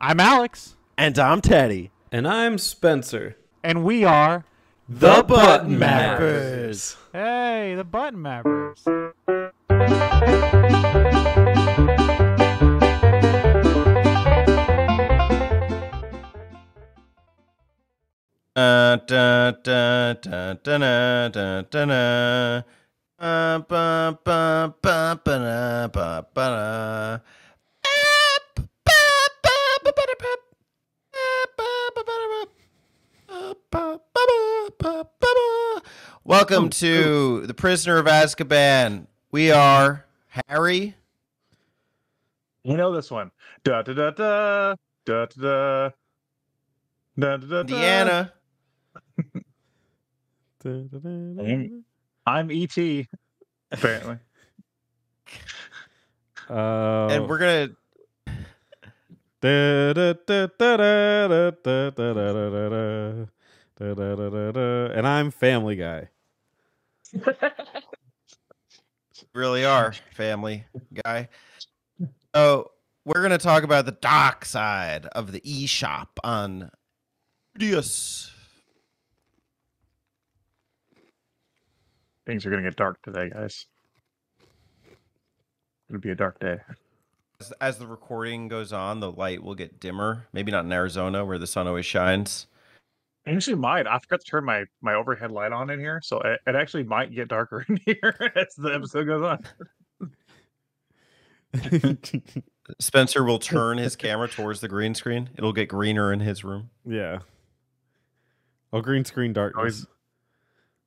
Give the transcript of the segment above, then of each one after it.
I'm Alex, And I'm Teddy. And I'm Spencer. and we are The Button Mappers. Hey, the Button Mappers. Uh, da, da, da, da, da, da, da, da. Uh, ba, ba, ba, ba, da, ba, ba. Ba, ba, ba, ba, ba, da, ba. Ba, ba, ba, ba, da, ba. Ba, ba, ba, ba, ba, ba. Welcome to The Prisoner of Azkaban. We are Harry. You know this one. Da da da da da da da da da. da. Deanna. I'm- I'm ET. Apparently. Uh, And we're gonna da- da- da- da- da- da- da- da- da- da- da- da. Da- and I'm Family Guy. really are family guy. So we're gonna talk about the dark side of the eShop on DS. Things are gonna get dark today, guys. It'll be a dark day. As, as the recording goes on, the light will get dimmer. Maybe not in Arizona where the sun always shines. It actually might. I forgot to turn my my overhead light on in here, so it, it actually might get darker in here as the mm. episode goes on. Spencer will turn his camera towards the green screen. It'll get greener in his room. yeah. Oh, green screen darkness. Always,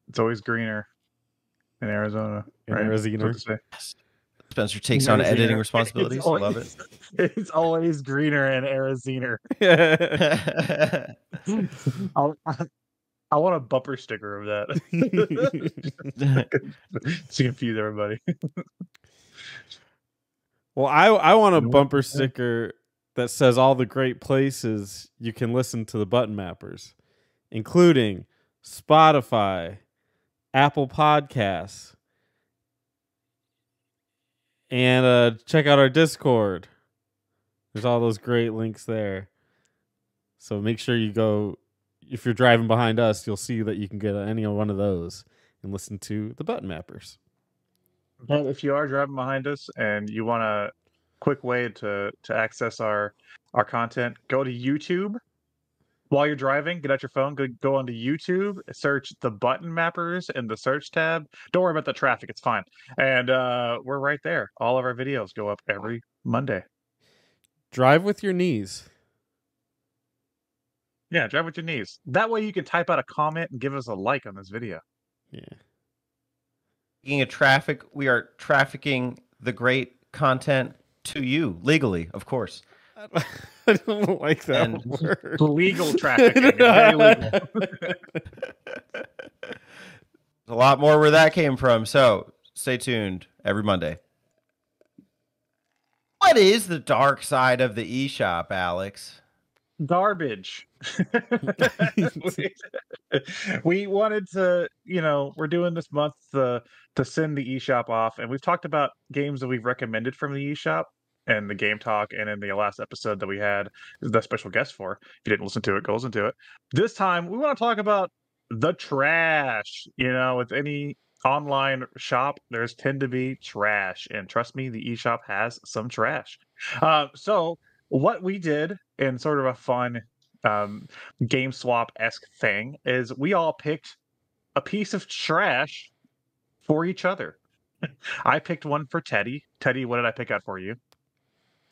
it's always greener in Arizona. In right? That's Arizona. What they say. Spencer takes on Arizona. editing It's responsibilities. always- Love it. It's always greener and Arizona. I'll, I want a bumper sticker of that to confuse everybody. well, I I want a You know what? bumper sticker that says all the great places you can listen to the Button Mappers, including Spotify, Apple Podcasts, and uh, check out our Discord. There's all those great links there. So make sure you go. If you're driving behind us, you'll see that you can get any one of those and listen to the Button Mappers. Well, if you are driving behind us and you want a quick way to to access our our content, go to YouTube. While you're driving, get out your phone, go, go onto YouTube, search the button mappers in the search tab. Don't worry about the traffic, it's fine. And uh, we're right there. All of our videos go up every Monday. Drive with your knees. Yeah, drive with your knees. That way you can type out a comment and give us a like on this video. Yeah. Speaking of traffic, we are trafficking the great content to you legally, of course. I don't like that And- word. Legal trafficking. legal. There's a lot more where that came from. So stay tuned every Monday. What is the dark side of the eShop, Alex? garbage. we, we wanted to, you know, we're doing this month to to send the eShop off, and we've talked about games that we've recommended from the eShop and the game talk, and in the last episode that we had the special guest for. If you didn't listen to it, go listen to it. This time we want to talk about the trash. You know, with any online shop, there's tend to be trash, and trust me, the eShop has some trash. Uh, so what we did in sort of a fun um, game swap esque thing is we all picked a piece of trash for each other. I picked one for Teddy. Teddy, what did I pick out for you?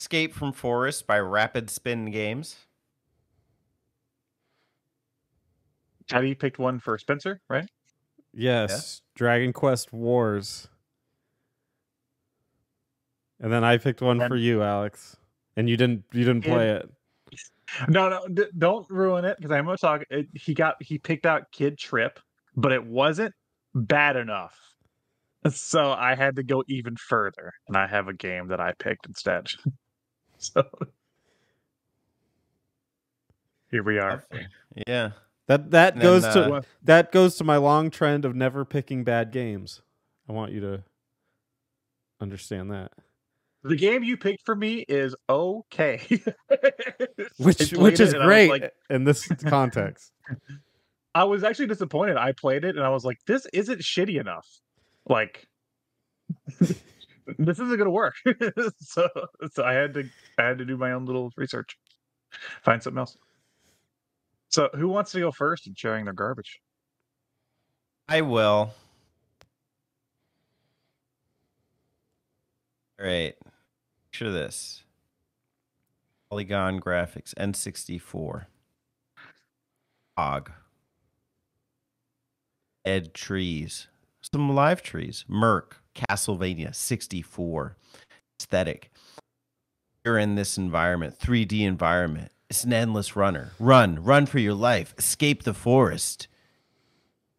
Escape from Forest by Rapid Spin Games. Teddy picked one for Spencer, right? Yes, Dragon Quest Wars. And then I picked one And- for you, Alex. And you didn't you didn't play it. No, no, d- don't ruin it because I'm gonna talk. It, he got he picked out Kid Trip, but it wasn't bad enough. So I had to go even further, and I have a game that I picked instead. so here we are. Yeah. That that And goes then, to uh, that goes to my long trend of never picking bad games. I want you to understand that. The game you picked for me is okay. which played which it is and I was great like- in this context. I was actually disappointed. I played it and I was like, this isn't shitty enough. Like this isn't gonna work. so so I had to I had to do my own little research. Find something else. So who wants to go first in sharing their garbage? I will. All right. Picture this. Polygon graphics, N64. Og. Ed trees. Some live trees. Merc. Castlevania 64. Aesthetic. You're in this environment, 3D environment. It's an endless runner. Run, run for your life. Escape the forest.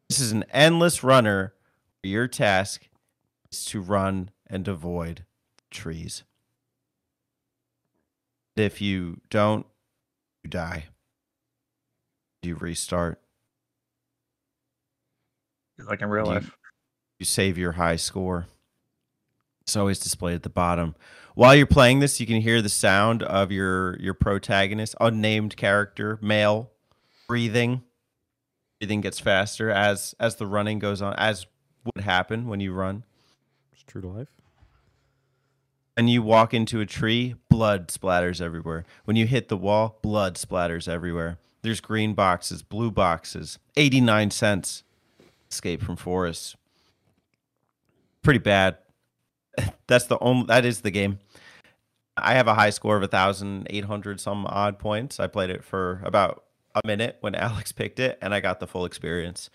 This is an endless runner. Your task is to run and avoid trees. If you don't, you die. You restart. Like in real life. You save your high score. It's always displayed at the bottom. While you're playing this, you can hear the sound of your your protagonist, unnamed character, male, breathing. Breathing gets faster as as the running goes on, as would happen when you run. It's true to life. and you walk into a tree, blood splatters everywhere. When you hit the wall, blood splatters everywhere. There's green boxes, blue boxes, 89 cents. Escape from forest. Pretty bad. That's the only that is the game. I have a high score of 1800 some odd points. I played it for about a minute when Alex picked it and I got the full experience.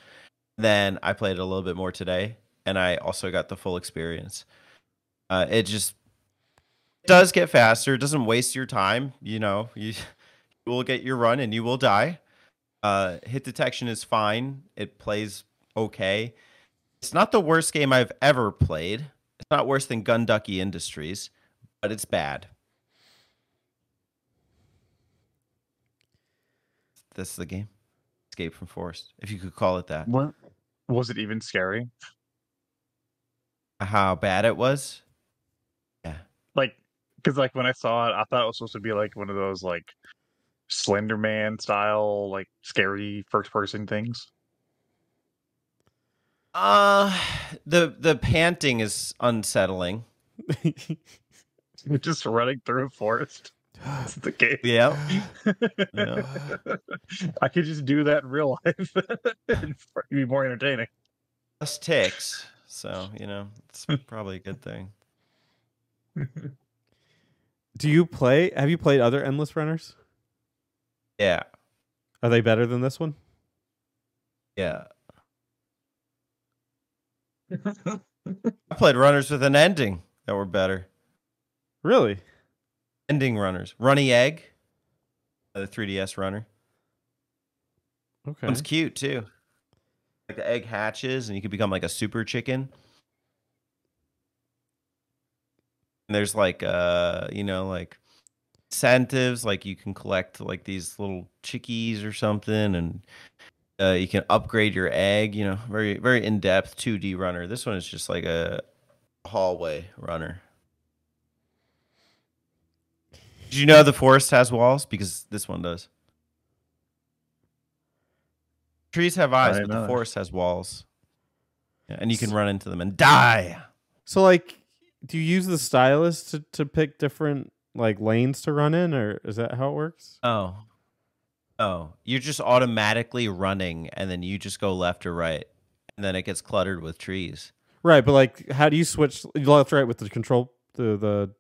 Then I played it a little bit more today and I also got the full experience. Uh, it just does get faster. It doesn't waste your time. You know, you, you will get your run and you will die. Uh, hit detection is fine. It plays okay. It's not the worst game I've ever played. It's not worse than Gun Ducky Industries, but it's bad. That's the game. Escape from Forest, if you could call it that. What was it even scary? How bad it was? Yeah. Like because like when I saw it, I thought it was supposed to be like one of those like Slender Man style, like scary first person things. Uh the the panting is unsettling. You're Just running through a forest. That's the game. Yeah. Yeah. I could just do that in real life. It'd be more entertaining. Plus ticks. So, you know, it's probably a good thing. Do you play? Have you played other endless runners? Yeah. Are they better than this one? Yeah. I played runners with an ending that were better. Really? Ending runners. Runny Egg. The 3DS runner. Okay. One's cute too. Like the egg hatches and you can become like a super chicken. And there's like uh, you know, like incentives, like you can collect like these little chickies or something and uh, you can upgrade your egg, you know, very very in-depth 2D runner. This one is just like a hallway runner. Did you know the forest has walls? Because this one does. Trees have eyes, but the forest has walls. Yeah, and you can run into them and die. So like, do you use the stylus to to pick different like lanes to run in, or is that how it works? Oh. Oh. You're just automatically running and then you just go left or right. And then it gets cluttered with trees. Right, but like, how do you switch left right with the control the the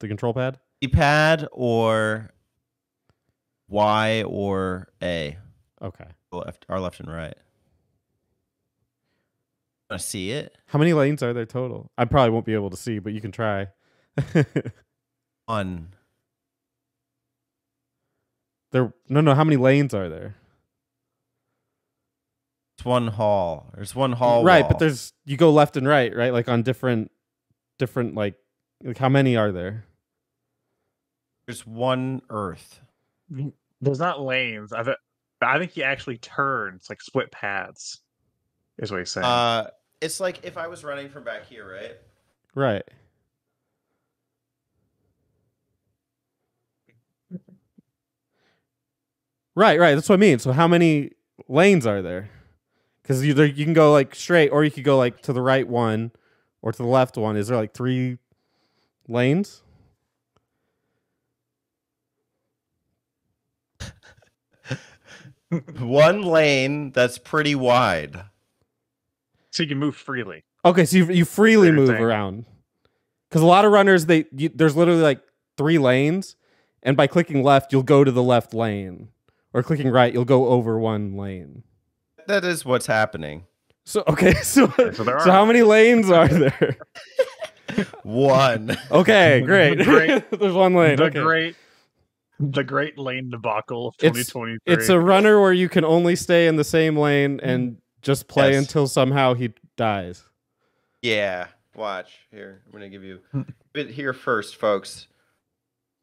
the control pad? D-pad or Y or A. Okay. Left or left and right. I see it? How many lanes are there total? I probably won't be able to see, but you can try. On there, no, no. How many lanes are there? it's one hall. There's one hall. right, wall. but there's you go left and right, right? Like on different, different like, like how many are there? there's one earth. There's not lanes. I th- I think he actually turns like split paths. Is what he's saying. Uh it's like if I was running from back here, right? Right. Right, right. That's what I mean. So how many lanes are there? Because you there- you can go like straight, or you could go like to the right one, or to the left one. Is there like three lanes? One lane that's pretty wide. So you can move freely. Okay, so you you freely Weird move thing. around. Because a lot of runners, they you, there's literally like three lanes, and by clicking left, you'll go to the left lane, or clicking right, you'll go over one lane. That is what's happening. So okay, so so there so are how many lanes are there? One. Okay, great. Great. there's one lane. the okay. great, the great lane debacle of It's- 2023. It's a runner where you can only stay in the same lane and mm. just play Yes. until somehow he dies. Yeah. Watch. Here. I'm gonna give you a bit here first, folks.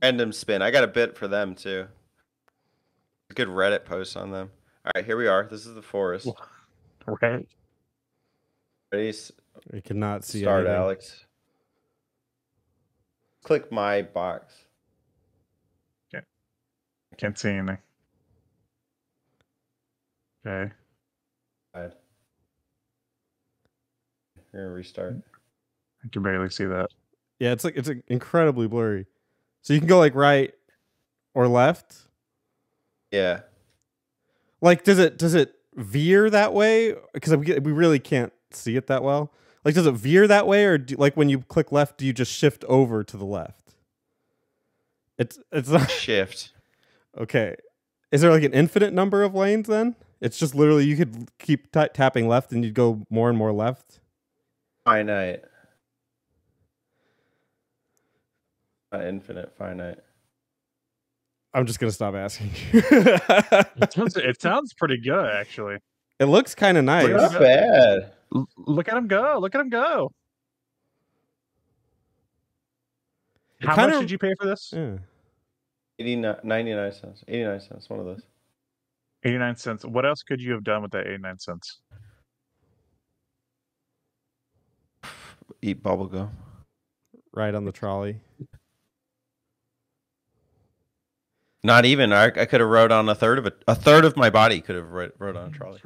Random spin. I got a bit for them too. A good Reddit post on them. Alright, here we are. This is the forest. right. Ready? S- I cannot see Start, anything. Alex. Click my box. Okay. I can't see anything. Okay. Bad. We're gonna restart. I can barely see that. Yeah, it's like it's incredibly blurry. So you can go like right or left. Yeah. Like, does it does it veer that way? Because we we really can't see it that well. Like, does it veer that way, or do, like when you click left, do you just shift over to the left? It's it's not Shift. okay. Is there like an infinite number of lanes then? It's just literally you could keep ta tapping left and you'd go more and more left. Finite. Not infinite, finite. I'm just gonna stop asking. It sounds, it sounds pretty good, actually. it looks kind of nice. Look at Not bad. Look at him go! Look at him go! It How kinda- much did you pay for this? Yeah. 89, 99 cents. 89 cents. One of those. 89 cents. What else could you have done with that 89 cents? Eat bubble gum. Right on the trolley. Not even. I, I could have rode on a third of it. A third of my body could have rode, rode on a trolley.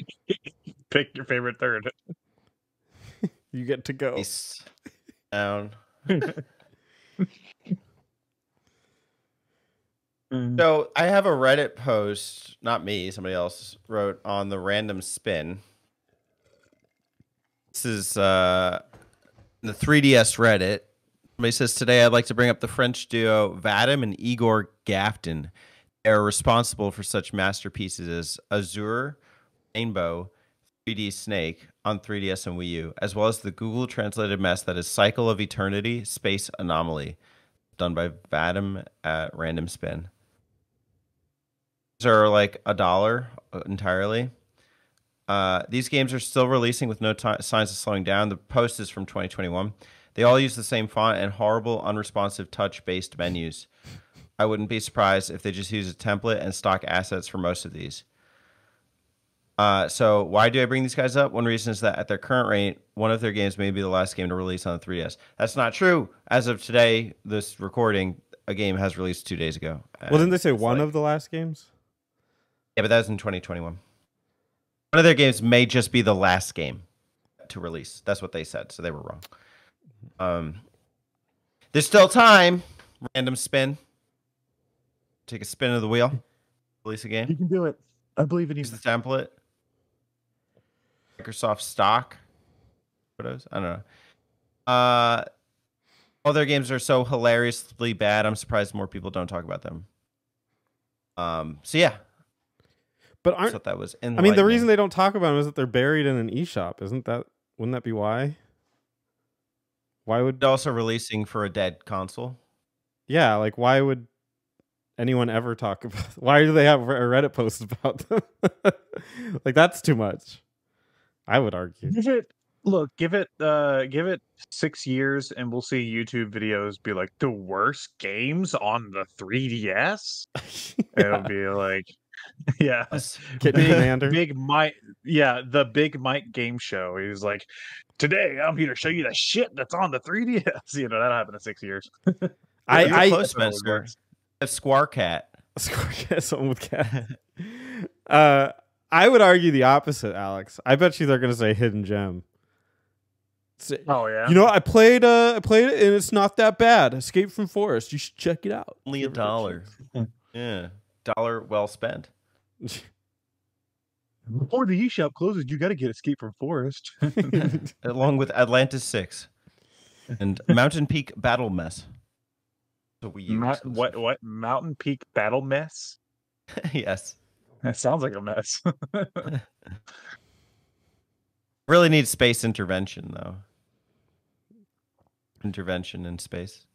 Pick your favorite third. You get to go. Face down. So I have a Reddit post, not me, somebody else wrote on the random spin. This is uh, the 3DS Reddit. Somebody says today I'd like to bring up the French duo Vadim and Igor Gafton. They are responsible for such masterpieces as Azure, Rainbow, 3D Snake on 3DS and Wii U, as well as the Google translated mess that is Cycle of Eternity, Space Anomaly, done by Vadim at Random Spin. These are like a dollar uh, entirely. Uh, these games are still releasing with no ti signs of slowing down. The post is from 2021. They all use the same font and horrible, unresponsive touch-based menus. I wouldn't be surprised if they just use a template and stock assets for most of these. Uh, so why do I bring these guys up? One reason is that at their current rate, one of their games may be the last game to release on the 3DS. That's not true. As of today, this recording, a game has released two days ago. Well, didn't they say one like- of the last games? Yeah, but that was in 2021. One of their games may just be the last game to release. That's what they said, so they were wrong. Um, there's still time. Random spin. Take a spin of the wheel. Release a game. You can do it. I believe in you. Use the template. Microsoft stock photos. I don't know. Uh, all their games are so hilariously bad. I'm surprised more people don't talk about them. Um. So yeah, But I aren't thought that was. I mean the reason they don't talk about them is that they're buried in an eShop. Isn't that wouldn't that be why? Why would They're also releasing for a dead console. yeah, like why would anyone ever talk about why do they have a Reddit post about them? like that's too much. I would argue. Give it look, give it uh give it six years and we'll see YouTube videos be like the worst games on the 3DS. It'll be like yeah. Yes. Big, Commander. big Mike yeah, the big Mike game show. He's like, Today I'm here to show you the shit that's on the 3DS. You know, that happened in six years. I, You're I close, Spencer. Have Squarcat. Sarcasm with cat. uh, I would argue the opposite, Alex. I bet you they're gonna say hidden gem. Say- Oh yeah. You know, I played. Uh, I played it, and it's not that bad. Escape from Forest. You should check it out. Only a dollar. Yeah, dollar well spent. Chance. Before the eShop closes, you got to get Escape from Forest. along with Atlantis Six and Mountain Peak Battle Mess. So we use Ma- what? What? Mountain Peak Battle Mess? yes, That sounds like a mess. really need space intervention though. Intervention in space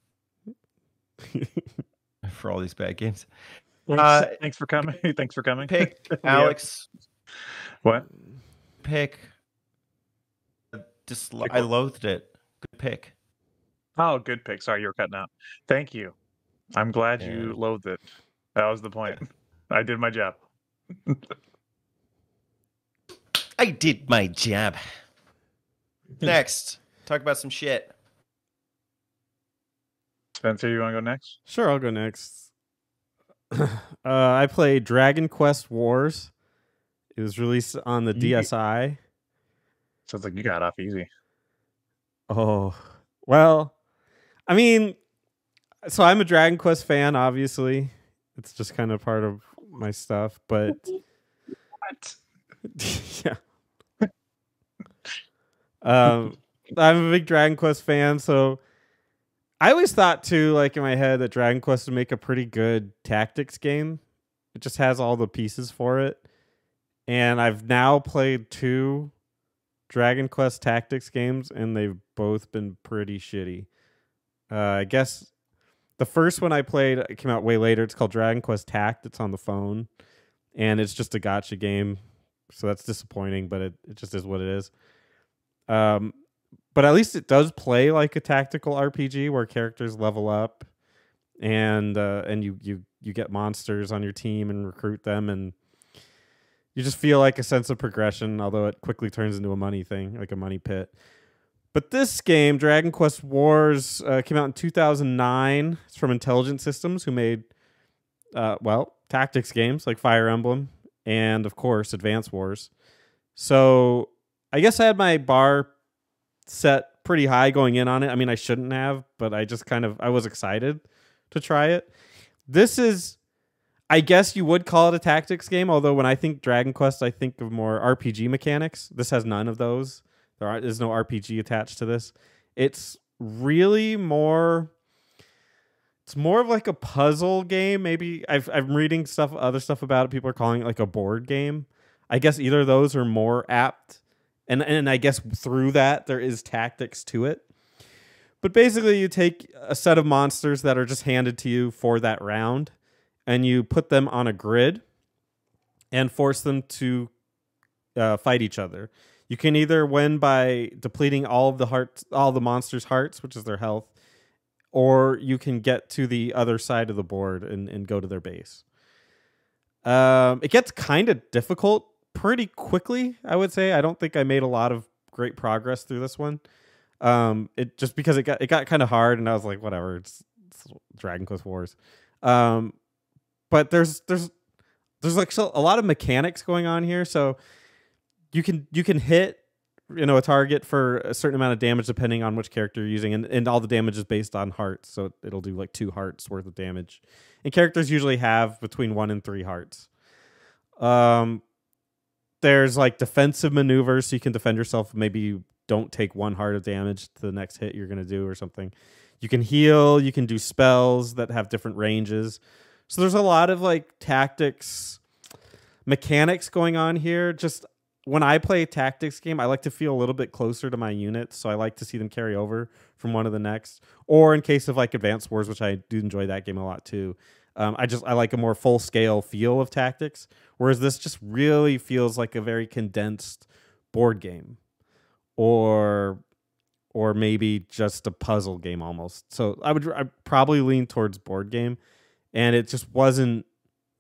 for all these bad games. Thanks, Uh, thanks for coming. Thanks for coming. Pick Alex. What? Pick. Just Pick I loathed it. Good pick. Oh, good pick. Sorry, you were cutting out. Thank you. I'm glad you loathed it. That was the point. I did my job. I did my job. Next, talk about some shit. Spencer, you want to go next? Sure, I'll go next. uh, I play Dragon Quest Wars. It was released on the Ye- DSi. Sounds like you got off easy. Oh, well, I mean, so I'm a Dragon Quest fan, obviously. It's just kind of part of my stuff, but What? yeah. Um, I'm a big Dragon Quest fan, so I always thought too, like in my head, that Dragon Quest would make a pretty good tactics game. It just has all the pieces for it, and I've now played two Dragon Quest tactics games, and they've both been pretty shitty. Uh, I guess the first one I played came out way later. It's called Dragon Quest Tact. It's on the phone, and it's just a gacha game, so that's disappointing. But it, it just is what it is. Um, but at least it does play like a tactical RPG where characters level up, and uh, and you you you get monsters on your team and recruit them, and you just feel like a sense of progression. Although it quickly turns into a money thing, like a money pit. But this game, Dragon Quest Wars, uh, came out in 2009. It's from Intelligent Systems, who made, uh, well, tactics games like Fire Emblem and, of course, Advance Wars. So I guess I had my bar set pretty high going in on it. I mean, I shouldn't have, but I just kind of I was excited to try it. This is I guess you would call it a tactics game, although when I think Dragon Quest, I think of more RPG mechanics. This has none of those. There are, no RPG attached to this. It's really more it's more of like a puzzle game. Maybe I've I'm reading stuff other stuff about it. People are calling it like a board game. I guess either of those are more apt. And and I guess through that there is tactics to it. But basically you take a set of monsters that are just handed to you for that round and you put them on a grid and force them to uh, fight each other. You can either win by depleting all of the hearts, all the monsters' hearts, which is their health, or you can get to the other side of the board and, and go to their base. Um, it gets kind of difficult pretty quickly, I would say. I don't think I made a lot of great progress through this one. Um, it just because it got it got kind of hard, and I was like, whatever, it's, it's Dragon Quest Wars. Um, but there's there's there's like so, a lot of mechanics going on here, so you can you can hit you know a target for a certain amount of damage depending on which character you're using and, and all the damage is based on hearts so it'll do like two hearts worth of damage and characters usually have between one and three hearts um there's like defensive maneuvers so you can defend yourself maybe you don't take one heart of damage to the next hit you're going to do or something you can heal you can do spells that have different ranges so there's a lot of like tactics mechanics going on here just when I play a tactics game, I like to feel a little bit closer to my units, so I like to see them carry over from one to the next. Or in case of like Advanced Wars, which I do enjoy that game a lot too. Um, I just I like a more full scale feel of tactics, whereas this just really feels like a very condensed board game, or or maybe just a puzzle game almost. So I would I probably lean towards board game, and it just wasn't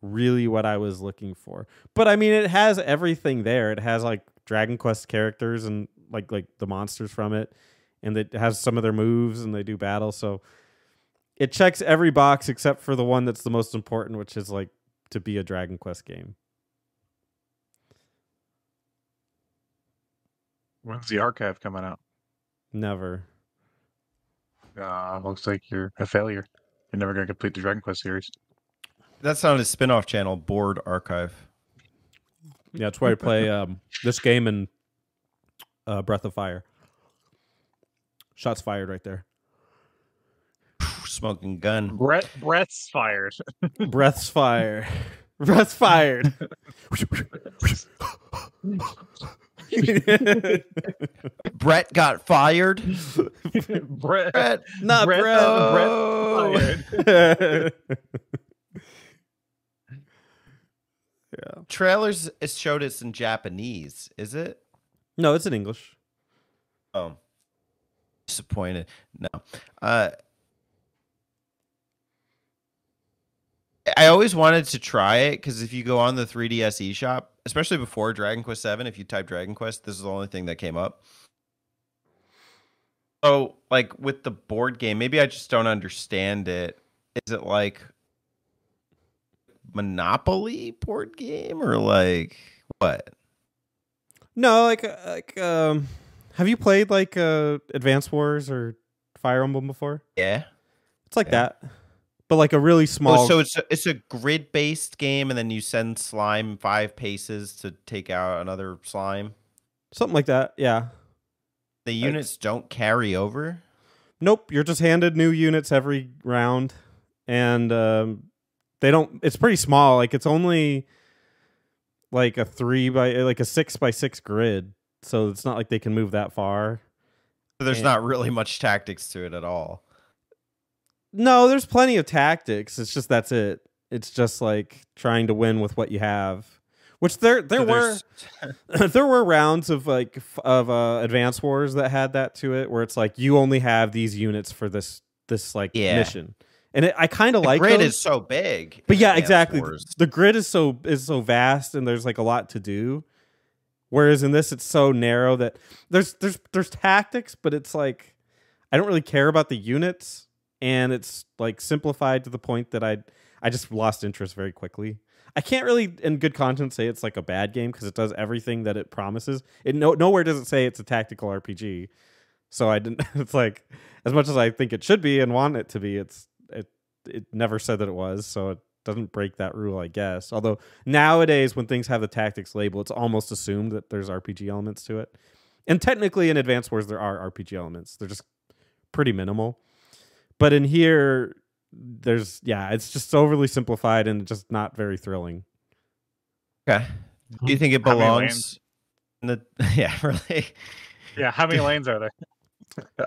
really what I was looking for. But I mean, it has everything there. It has like Dragon Quest characters and like like the monsters from it, and it has some of their moves and they do battle. So it checks every box except for the one that's the most important, which is like to be a Dragon Quest game. When's the archive coming out? Never. Uh, looks like you're a failure. You're never going to complete the Dragon Quest series. That's on his spin-off channel, Board Archive. Yeah, it's where I play um, this game and uh, Breath of Fire. Shots fired right there. Smoking gun. Brett, Brett's fired. Breath's fire. Breath's fired. Brett got fired. Brett, Brett. Not Brett- Brett. Oh. fired. yeah. Trailers it showed us in Japanese. Is it? No, it's in English. Oh, disappointed. No. Uh, I always wanted to try it because if you go on the 3DS eShop, especially before Dragon Quest Seven, if you type Dragon Quest, this is the only thing that came up. So, like with the board game, maybe I just don't understand it. Is it like Monopoly board game or like what? No, like uh, like um have you played like uh Advance Wars or Fire Emblem before? Yeah. It's like Yeah. that. But like a really small Oh, so it's a, it's a grid based game, and then you send slime five paces to take out another slime. something like that. Yeah. The units don't carry over. Nope, you're just handed new units every round and um they don't it's pretty small. Like it's only like a 3 by like a 6 by 6 grid. So it's not like they can move that far. So there's Yeah. not really much tactics to it at all. No, there's plenty of tactics. It's just that's it. It's just like trying to win with what you have. Which there there So were there were rounds of like of uh advance wars that had that to it where it's like you only have these units for this this like Yeah. mission. And it, I kind of like grid those. is so big. But yeah, exactly. Wars. The grid is so is so vast and there's like a lot to do. Whereas in this it's so narrow that there's there's there's tactics, but it's like I don't really care about the units and it's like simplified to the point that I I just lost interest very quickly. I can't really in good conscience say it's like a bad game because it does everything that it promises. It no nowhere does it say it's a tactical RPG. So I didn't it's like as much as I think it should be and want it to be, it's it it never said that it was, so it doesn't break that rule, I guess. Although nowadays, when things have the tactics label, it's almost assumed that there's RPG elements to it. And technically, in Advance Wars, there are RPG elements. They're just pretty minimal. But in here, there's yeah, it's just overly simplified and just not very thrilling. Okay. Do you um, think it belongs in the? Yeah, really. Yeah, how many lanes are there?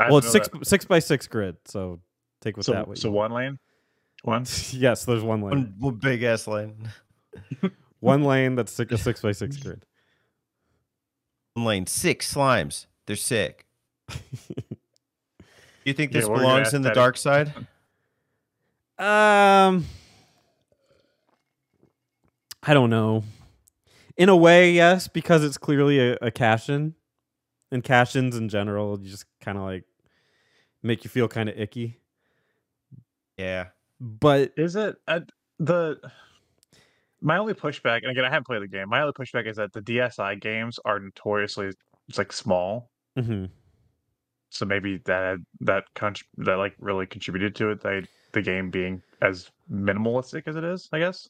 Well, it's know six six by six grid, so take that. with So, that. What so one lane, one. yes, there's one lane. One, one big ass lane. One lane that's six, a six by six grid. One lane. Six slimes. They're sick. You think this what were you gonna belongs in the Daddy? dark side? Um, I don't know. In a way, yes, because it's clearly a, a cash in, and cash ins in general, you just kind of like make you feel kind of icky. Yeah. But Is it uh, the? My only pushback, and again, I haven't played the game. My only pushback is that the DSi games are notoriously it's like small, mhm. So maybe that that con- that like really contributed to it. They, the game being as minimalistic as it is, I guess.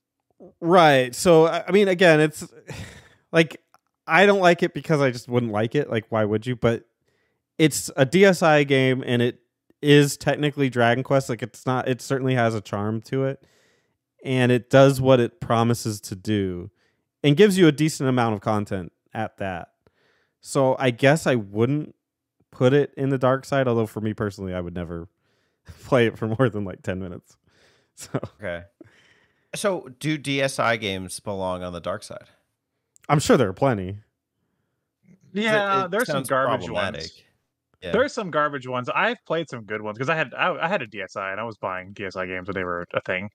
right. So I mean, again, it's like I don't like it because I just wouldn't like it. Like, why would you? But it's a DSi game, and it is technically Dragon Quest. Like, it's not. It certainly has a charm to it. and it does what it promises to do and gives you a decent amount of content at that. So I guess I wouldn't put it in the dark side, although for me personally, I would never play it for more than like 10 minutes. So Okay. So, do DSi games belong on the dark side? I'm sure there are plenty. Yeah, it- it there's some garbage ones. Yeah. There's some garbage ones. I've played some good ones because I had I, I had a DSi and I was buying DSi games when they were a thing.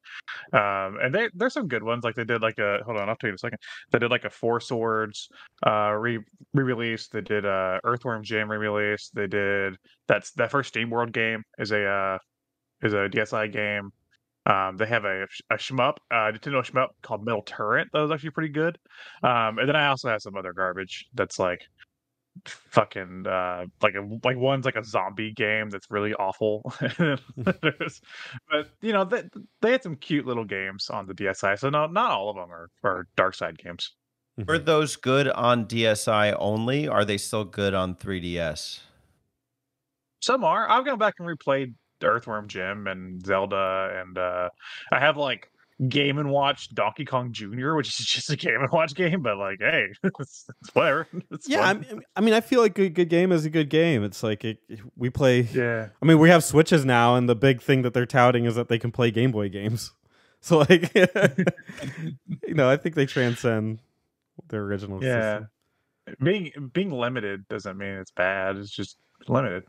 Um, and they there's some good ones. Like they did like a hold on, I'll tell you in a second. They did like a Four Swords uh re re-release. They did uh Earthworm Jim re-release. They did that's that first SteamWorld game is a uh is a DSi game. Um, they have a, a shmup, uh, Nintendo shmup called Metal Torrent that was actually pretty good. Um, and then I also have some other garbage that's like fucking uh like a like one's like a zombie game that's really awful. But you know they, they had some cute little games on the dsi so no not all of them are, are dark side games. Were those good on DSi only? Are they still good on 3DS? some are. I've gone back and replayed earthworm jim and zelda and uh i have like game and watch donkey kong jr which is just a game and watch game but like hey it's, it's whatever it's Yeah, I mean, I mean, I feel like a good game is a good game. It's like it, we play. yeah I mean, we have Switches now, and the big thing that they're touting is that they can play Game Boy games. So, like, you know, I think they transcend their original. Yeah. system. being being limited doesn't mean it's bad it's just limited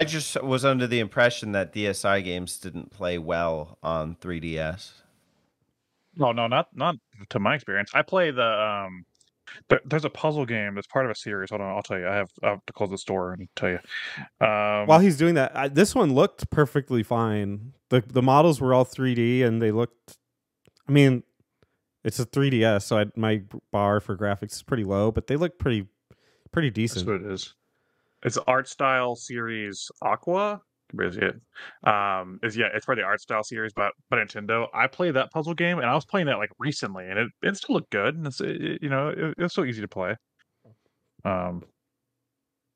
I just was under the impression that DSi games didn't play well on 3DS. No, no, not not to my experience. I play the um. There, there's a puzzle game that's part of a series. Hold on, I'll tell you. I have, I have to close the store and tell you. Um, While he's doing that, I, this one looked perfectly fine. the The models were all 3D, and they looked. I mean, it's a 3DS, so I, my bar for graphics is pretty low, but they look pretty, pretty decent. that's what it is. It's art style series Aquia. Where is it? Um, is yeah, it's for the art style series, but but Nintendo. I played that puzzle game, and I was playing that like recently, and it, it still looked good, and it's it, you know it, it's so easy to play. Um,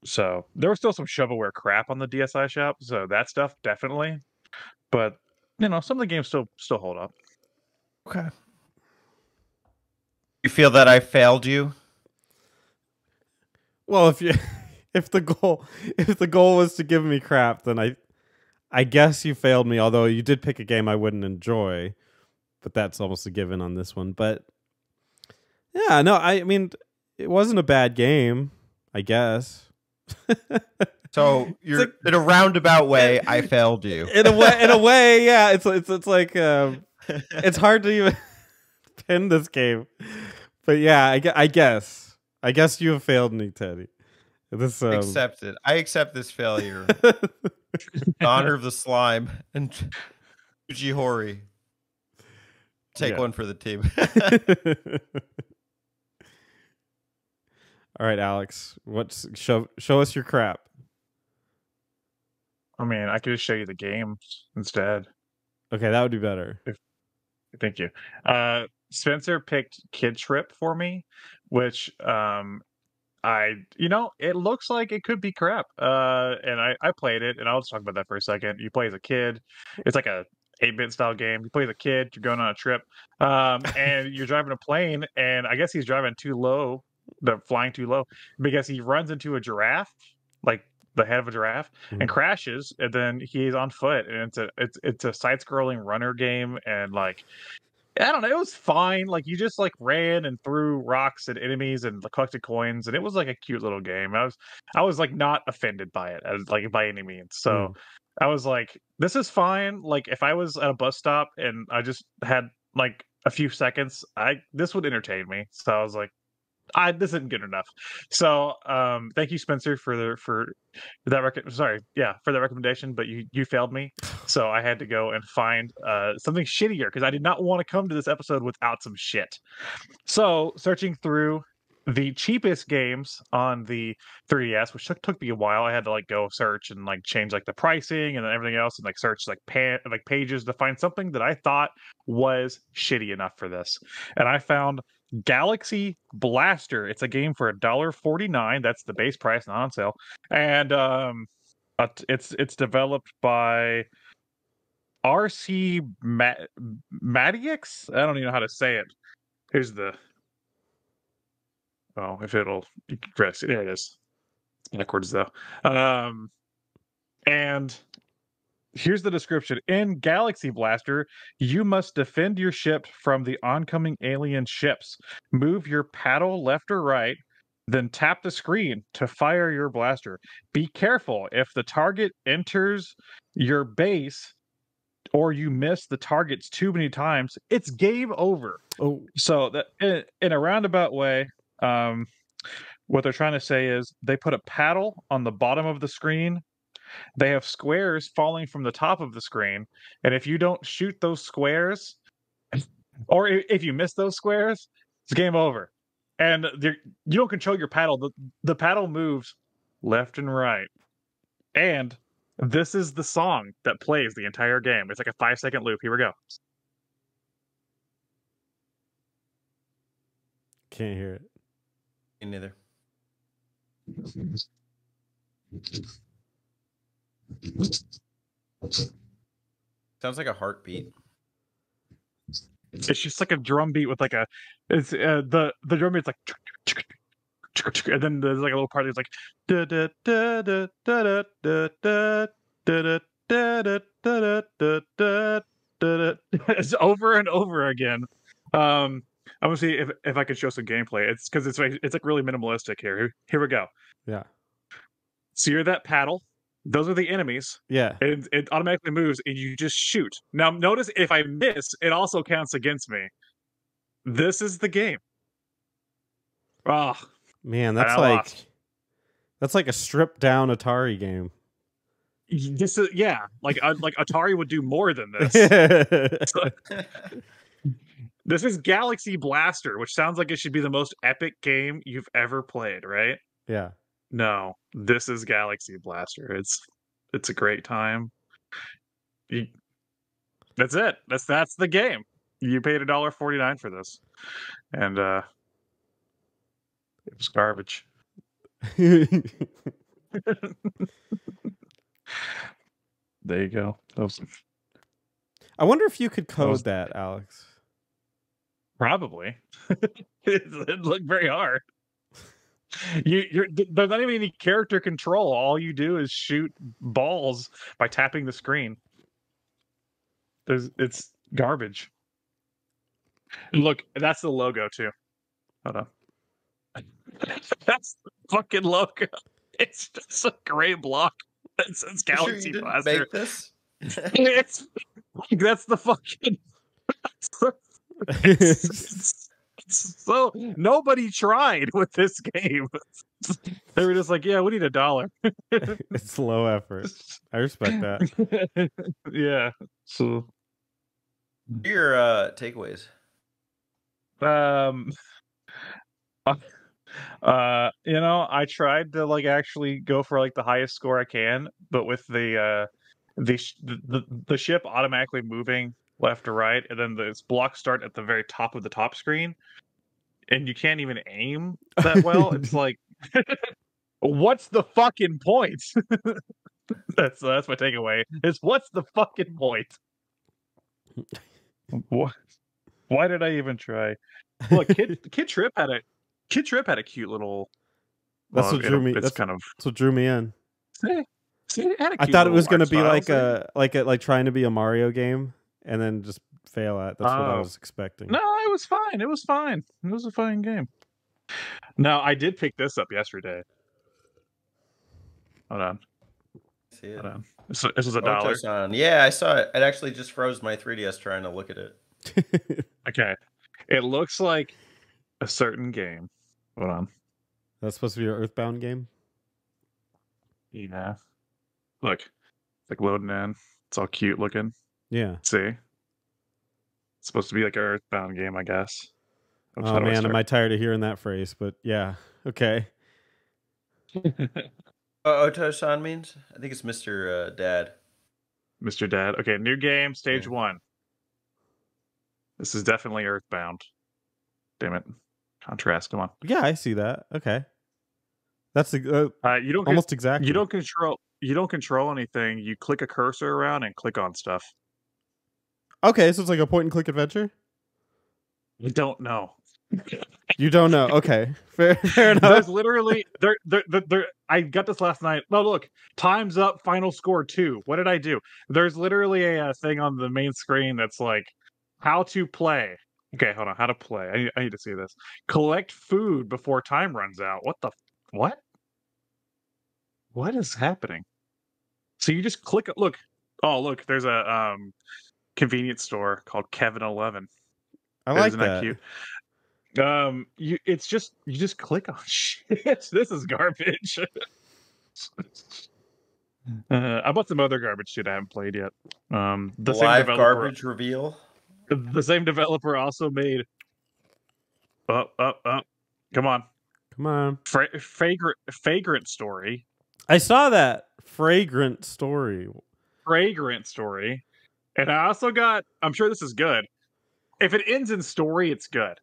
so there was still some shovelware crap on the DSi shop, so that stuff definitely, but you know some of the games still still hold up. Okay. You feel that I failed you? Well, if you if the goal if the goal was to give me crap, then I I guess you failed me. Although you did pick a game I wouldn't enjoy, but that's almost a given on this one. But yeah, no, I, mean it wasn't a bad game. I guess. So you're like- in a roundabout way, I failed you. in a way, in a way, yeah. It's it's it's like um, it's hard to even pin this game, but yeah, I, I guess I guess you have failed me, Teddy. This um, accept it. I accept this failure. Honor of the slime and Yuji Horii. Take Yeah. one for the team. All right, Alex. What's show show us your crap. I mean, I could just show you the games instead. Okay, that would be better. Thank you. Uh, Spencer picked Kid Trip for me, which um, I, you know, it looks like it could be crap. Uh, and I, I played it, and I'll just talk about that for a second. You play as a kid. It's like a 8-bit style game. You play as a kid. You're going on a trip, um, and you're driving a plane, and I guess he's driving too low, the flying too low, because he runs into a giraffe, like the head of a giraffe, and Mhm. crashes, and then he's on foot, and it's a it's it's a side scrolling runner game, and like I don't know. It was fine. Like you just like ran and threw rocks at enemies and collected coins, and it was like a cute little game. I was I was like not offended by it, as, like by any means. So hmm. I was like, this is fine. Like if I was at a bus stop and I just had like a few seconds, I this would entertain me. So I was like, I this isn't good enough. So um, thank you, Spencer, for the for that rec- sorry, yeah, for that recommendation. But you you failed me, so I had to go and find uh, something shittier because I did not want to come to this episode without some shit. So searching through the cheapest games on the 3ds which took, took me a while i had to like go search and like change like the pricing and everything else and like search like pa- like pages to find something that i thought was shitty enough for this and i found galaxy blaster it's a game for a dollar 49 that's the base price not on sale and um it's it's developed by rc Ma- Madix? i don't even know how to say it here's the Oh, if it'll rest, there it is. Backwards though. Um, and here's the description: In Galaxy Blaster, you must defend your ship from the oncoming alien ships. Move your paddle left or right, then tap the screen to fire your blaster. Be careful if the target enters your base or you miss the targets too many times, it's game over Oh, so that in, in a roundabout way um what they're trying to say is they put a paddle on the bottom of the screen they have squares falling from the top of the screen, and if you don't shoot those squares, or if you miss those squares, it's game over. And you're- you don't control your paddle. The, the paddle moves left and right. And this is the song that plays the entire game. It's like a five second loop. Here we go. Can't hear it. Me neither. Sounds like a heartbeat. It's just like a drum beat with like a it's uh, the the drum beat's like and then there's like a little part that's like da da da da da da da da da da da da da da da da it's over and over again. Um I'm gonna see if if I can show some gameplay. It's because it's like- it's like really minimalistic here. Here, here we go. Yeah. So you're that paddle. Those are the enemies. Yeah. It, it automatically moves and you just shoot. Now, notice if I miss, it also counts against me. This is the game. Oh, Man, that's like lost. that's like a stripped down Atari game. this is yeah. Like uh, like Atari would do more than this. this is Galaxy Blaster, which sounds like it should be the most epic game you've ever played, right? yeah. No, this is Galaxy Blaster. It's it's a great time. You, that's it. That's that's the game. You paid a dollar forty nine for this, and uh it was garbage. There you go. Those I wonder if you could code was- that, Alex. probably it, it looked very hard. You, you're there's not even any character control. All you do is shoot balls by tapping the screen. There's it's garbage. Look, that's the logo too. Hold on. that's the fucking logo. It's just a gray block that says You sure Galaxy you didn't Blaster. make this? It's that's the fucking. it's- so nobody tried with this game. they were just like, "Yeah, we need a dollar." it's low effort. I respect that. yeah. So, Your uh, takeaways. um, uh, you know, I tried to like actually go for like the highest score I can, but with the uh, the sh- the, the, the ship automatically moving left to right, and then the blocks start at the very top of the top screen, and you can't even aim that well. it's like, what's the fucking point? that's that's my takeaway. Is what's the fucking point? What? Why did I even try? Look, Kid Kid Tripp had a Kid Tripp had a cute little. That's well, what it- drew me- that's- kind of. That's what drew me in. See, a I thought it was going to be like a like a like trying to be a Mario game and then just fail at. That's what I Oh. was expecting. No, it was fine. It was fine. It was a fine game. No, I did pick this up yesterday. Hold on. See it. Hold on. This, this was a dollar. Otosan. Yeah, I saw it. It actually just froze my 3DS trying to look at it. Okay. It looks like a certain game. Hold on. That's supposed to be your Earthbound game. Yeah. Look. It's like loading in. It's all cute looking. Yeah. See? It's supposed to be like an Earthbound game, I guess. Oops, Oh how I man, am? I tired of hearing that phrase? But yeah, okay. Uh, Otosan means? I think it's Mr. Uh, Dad. Mr. Dad. Okay, new game, stage Yeah. one. This is definitely Earthbound. Damn it. Contrast, come on. Yeah, I see that. Okay, that's the, uh, Uh, you don't con- almost exactly. you don't control you don't control anything. You click a cursor around and click on stuff. Okay, so it's like a point and click adventure. You don't know. You don't know. Okay, fair, fair enough. There's literally there, there, there, there. I got this last night. No, look, time's up. Final score two. What did I do? There's literally a, uh thing on the main screen that's like how to play. Okay, hold on. How to play? I need, I need to see this. Collect food before time runs out. What the what? What is happening? So you just click. Look. Oh, look. There's a um convenience store called Kevin Eleven. I like Isn't that. cute? Um, you it's just you just click on shit. this is garbage. Uh, I bought some other garbage shit I haven't played yet. Um, the same Live developer, garbage reveal. the same developer also made. Up, up, up! Come on, Come on. Fra- fragrant, fragrant story, I saw that fragrant story. fragrant story, and I also got. I'm sure this is good. If it ends in story, it's good.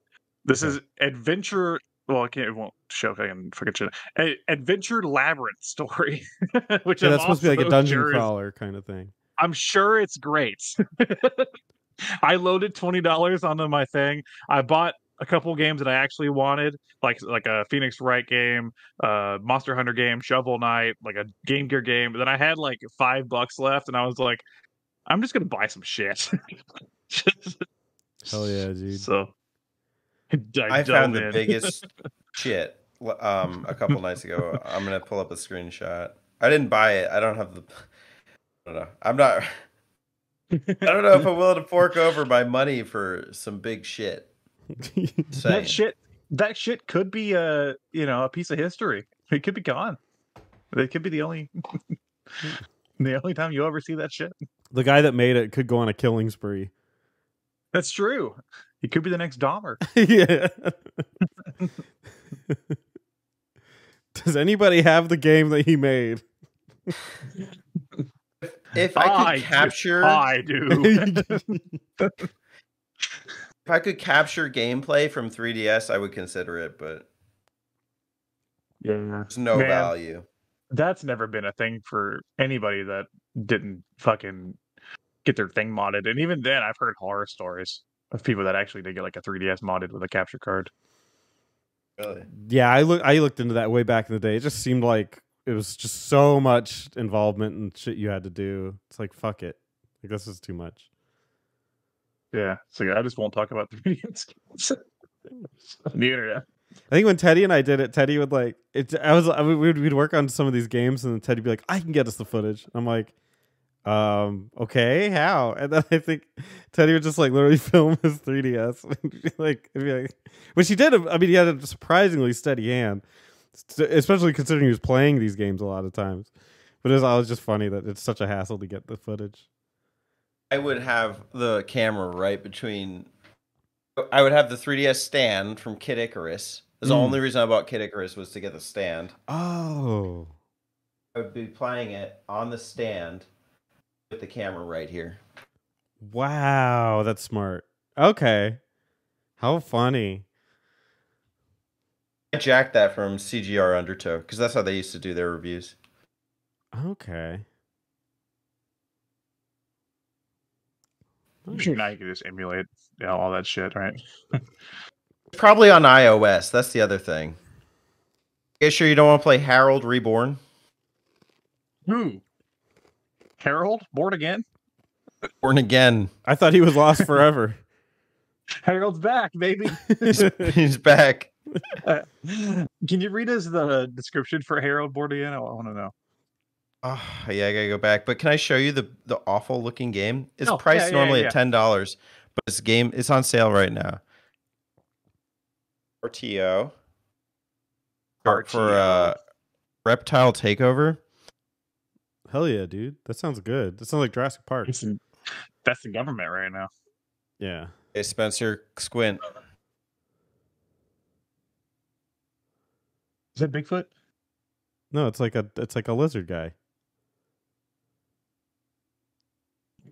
This Okay. is adventure. Well, I can't. It won't show if I can forget you. A- adventure labyrinth story, which Yeah, that's supposed to be like a dungeon sure is- crawler kind of thing. I'm sure it's great. I loaded twenty dollars onto my thing. I bought a couple games that I actually wanted, like like a Phoenix Wright game, uh, Monster Hunter game, Shovel Knight, like a Game Gear game. But then I had like five bucks left, and I was like, I'm just gonna buy some shit. Hell yeah, dude. So I, I found dove the biggest shit um a couple nights ago. I'm gonna pull up a screenshot. I didn't buy it. I don't have the. I don't know. I'm not. I don't know if I'm willing to fork over my money for some big shit. That shit. That shit could be a you know a piece of history. It could be gone. It could be the only the only time you ever see that shit. The guy that made it could go on a killing spree. That's true. He could be the next Dahmer. yeah. Does anybody have the game that he made? If I could I do. capture, I do. if I could capture gameplay from 3DS, I would consider it, but yeah. there's no Man. value. That's never been a thing for anybody that didn't fucking get their thing modded. And even then, I've heard horror stories of people that actually did get like a 3DS modded with a capture card. Really. Yeah, I look I looked into that way back in the day. It just seemed like it was just so much involvement and shit you had to do. It's like fuck it. Like this is too much. Yeah. So yeah, I just won't talk about 3DS games on the internet. I think when Teddy and I did it, Teddy would like it. I was I would, we'd, we'd work on some of these games, and then Teddy'd be like, "I can get us the footage." I'm like, "Um, okay, how?" And then I think Teddy would just like literally film his 3ds, like, like, which he did. I mean, he had a surprisingly steady hand, especially considering he was playing these games a lot of times. But it was always just funny that it's such a hassle to get the footage. I would have the camera right between. I would have the 3DS stand from Kid Icarus. That's the Mm. only reason I bought Kid Icarus was to get the stand. Oh, I would be playing it on the stand the camera right here. wow, that's smart. Okay, how funny. I jacked that from CGR Undertow because that's how they used to do their reviews. Okay. I'm sure now you can just emulate you know, all that shit, right? Probably on iOS. That's the other thing. You sure you don't want to play Harold Reborn? Who? Harold? Born again? Born again. I thought he was lost forever. Harold's back, baby. He's, he's back. Uh, can you read us the description for Harold Born again? I want to know. Oh, yeah, I gotta go back. But can I show you the the awful looking game? It's Oh, priced yeah, yeah, normally yeah. at ten dollars, but this game it's on sale right now. RTO for, for uh, Reptile Takeover. Hell yeah, dude. That sounds good. That sounds like Jurassic Park. It's in- That's the government right now. Yeah. Hey Spencer, squint. Is that Bigfoot? No, it's like a it's like a lizard guy.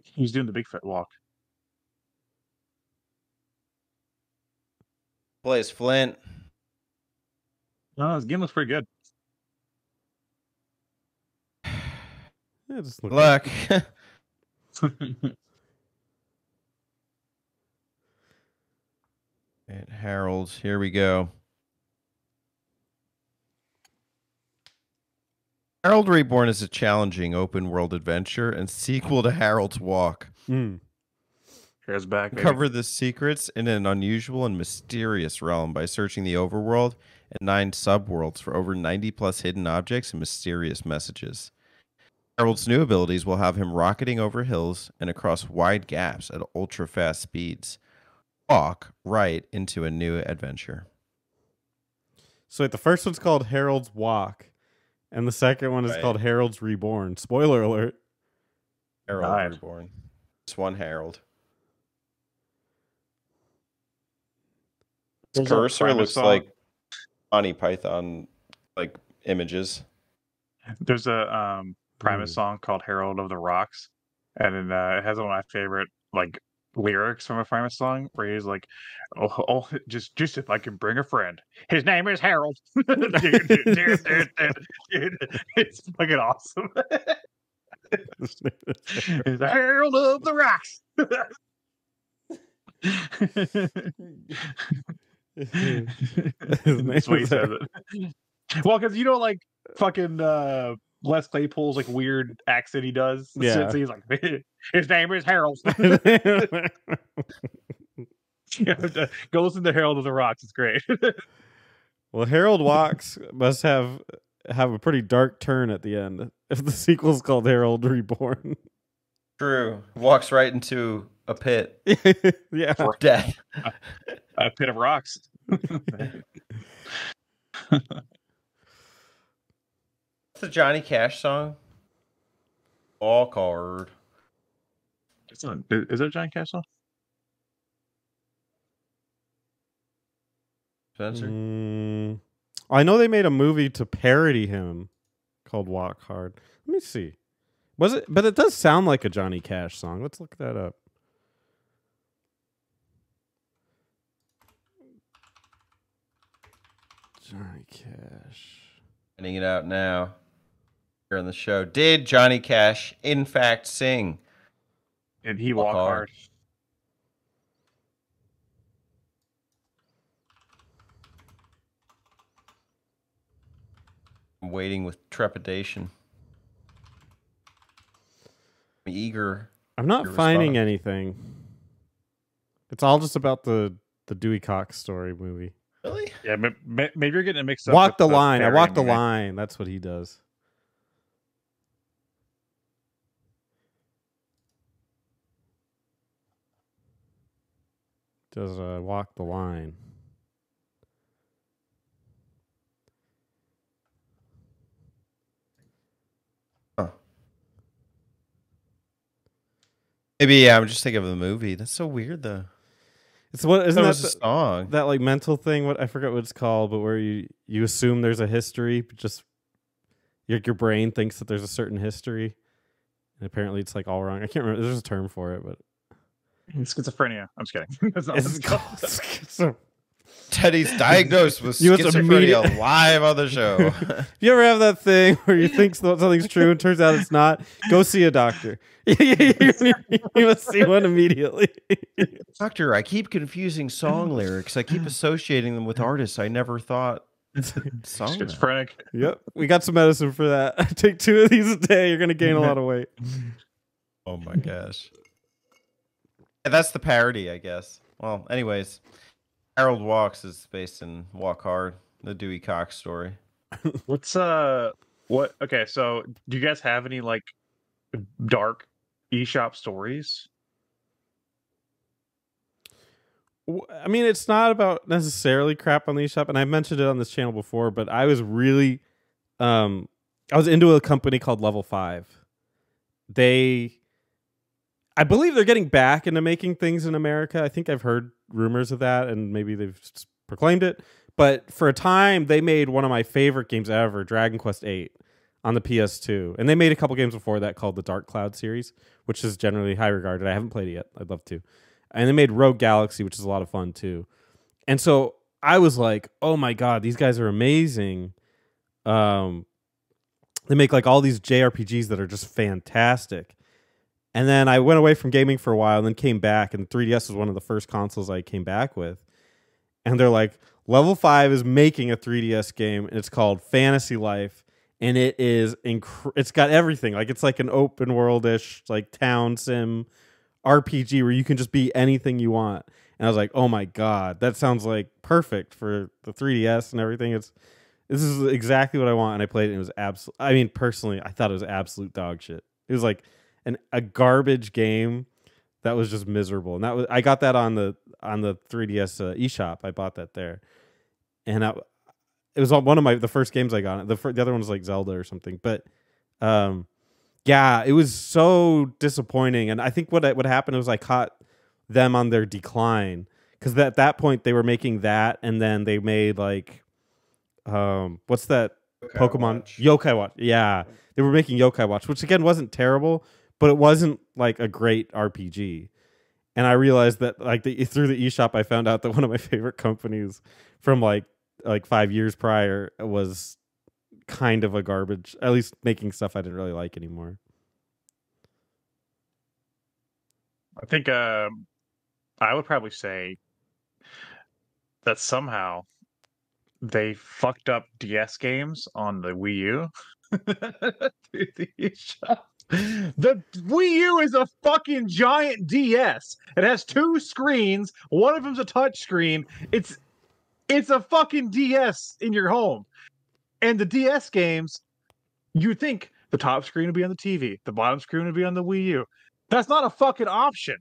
He's doing the Bigfoot walk. Plays Flint. No, this game looks pretty good. Yeah, just look Luck. and Harold, here we go. Harold Reborn is a challenging open world adventure and sequel to Harold's Walk. Mm. Harold's back. baby. Uncover the secrets in an unusual and mysterious realm by searching the overworld and nine subworlds for over 90 plus hidden objects and mysterious messages. Harold's new abilities will have him rocketing over hills and across wide gaps at ultra fast speeds. Walk right into a new adventure. So like, the first one's called Harold's Walk, and the second one is Right. called Harold's Reborn. Spoiler alert. Harold Nice. Reborn. Just one Harold. His There's a cursor looks song. like Monty Python like images. There's a um Primus Mm. song called Harold of the Rocks, and then, uh, it has one of my favorite like lyrics from a Primus song where he's like, "Oh, oh just just if I can bring a friend, his name is Harold." dude, dude, dude, dude. It's fucking awesome. The Harold of the Rocks. That's what he says it. Well, because you know, like fucking uh, Les Claypool's like weird accent he does. Yeah. so he's like, his name is Harold. Go listen to Harold of the Rocks. It's great. well, Harold Walks must have have a pretty dark turn at the end. If the sequel's called Harold Reborn. True. Walks right into a pit. yeah. For Death. a pit of rocks. What's the Johnny Cash song? All card. Is is it a John Cash song? Spencer. Mm, I know they made a movie to parody him called Walk Hard. Let me see. Was it? But it does sound like a Johnny Cash song. Let's look that up. Johnny Cash. Finding it out now. Here on the show. Did Johnny Cash in fact sing? Did he Walk walk Hard. hard. I'm waiting with trepidation. I'm eager. I'm not finding response. anything. It's all just about the the Dewey Cox story movie. Really? Yeah, ma- ma- maybe you're getting it mixed up. Walk with the line. I walk the line. That's what he does. Does uh, walk the line. Maybe yeah, I'm just thinking of the movie. That's so weird though. It's what isn't that that the- song. that like mental thing? What I forget what it's called, but where you you assume there's a history, but just your your brain thinks that there's a certain history, and apparently it's like all wrong. I can't remember. There's a term for it, but Schizophrenia. I'm just kidding. That's not it's it's called. called. so, Teddy's diagnosed with You schizophrenia immediate- live on the show. you ever have that thing where you think something's true and turns out it's not? Go see a doctor. you must see one immediately. Doctor, I keep confusing song lyrics. I keep associating them with artists I never thought sung them. Schizophrenic. yep, we got some medicine for that. Take two of these a day. You're gonna gain a lot of weight. Oh my gosh. Yeah, that's the parody, I guess. Well, anyways, Harold Walks is based in Walk Hard, the Dewey Cox story. What's uh what okay, so do you guys have any like dark eShop stories? I mean, it's not about necessarily crap on the eShop, and I mentioned it on this channel before, but I was really, um, I was into a company called Level Five. They, I believe they're getting back into making things in America. I think I've heard rumors of that, and maybe they've proclaimed it. But for a time, they made one of my favorite games ever, Dragon Quest VIII, on the PS2, and they made a couple games before that called the Dark Cloud series, which is generally high regarded. I haven't played it yet. I'd love to and they made Rogue Galaxy, which is a lot of fun too. And so I was like, "Oh my god, these guys are amazing!" Um, they make like all these JRPGs that are just fantastic. And then I went away from gaming for a while, and then came back, and 3DS was one of the first consoles I came back with. And they're like, "Level Five is making a 3DS game, and it's called Fantasy Life." And it is inc- it's got everything. Like it's like an open world-ish like town sim RPG where you can just be anything you want. And I was like, "Oh my god, that sounds like perfect for the 3DS and everything." It's this is exactly what I want. And I played it. And it was absolute. I mean, personally, I thought it was absolute dog shit. It was like an a garbage game that was just miserable. And that was I got that on the on the 3DS uh, eShop. I bought that there, and I, it was on one of my the first games I got. The fir- the other one was like Zelda or something, but um, yeah, it was so disappointing. And I think what what happened was I caught them on their decline because at that point they were making that, and then they made like um, what's that Pokemon Watch. Yokai Watch? Yeah, they were making Yokai Watch, which again wasn't terrible, but it wasn't like a great RPG. And I realized that like the, through the eShop, I found out that one of my favorite companies from like like five years prior was kind of a garbage. At least making stuff I didn't really like anymore. I think um, I would probably say that somehow they fucked up DS games on the Wii U. Through the eShop. The Wii U is a fucking giant DS. It has two screens. One of them's a touch screen. It's it's a fucking DS in your home. And the DS games, you think the top screen would be on the TV, the bottom screen would be on the Wii U. That's not a fucking option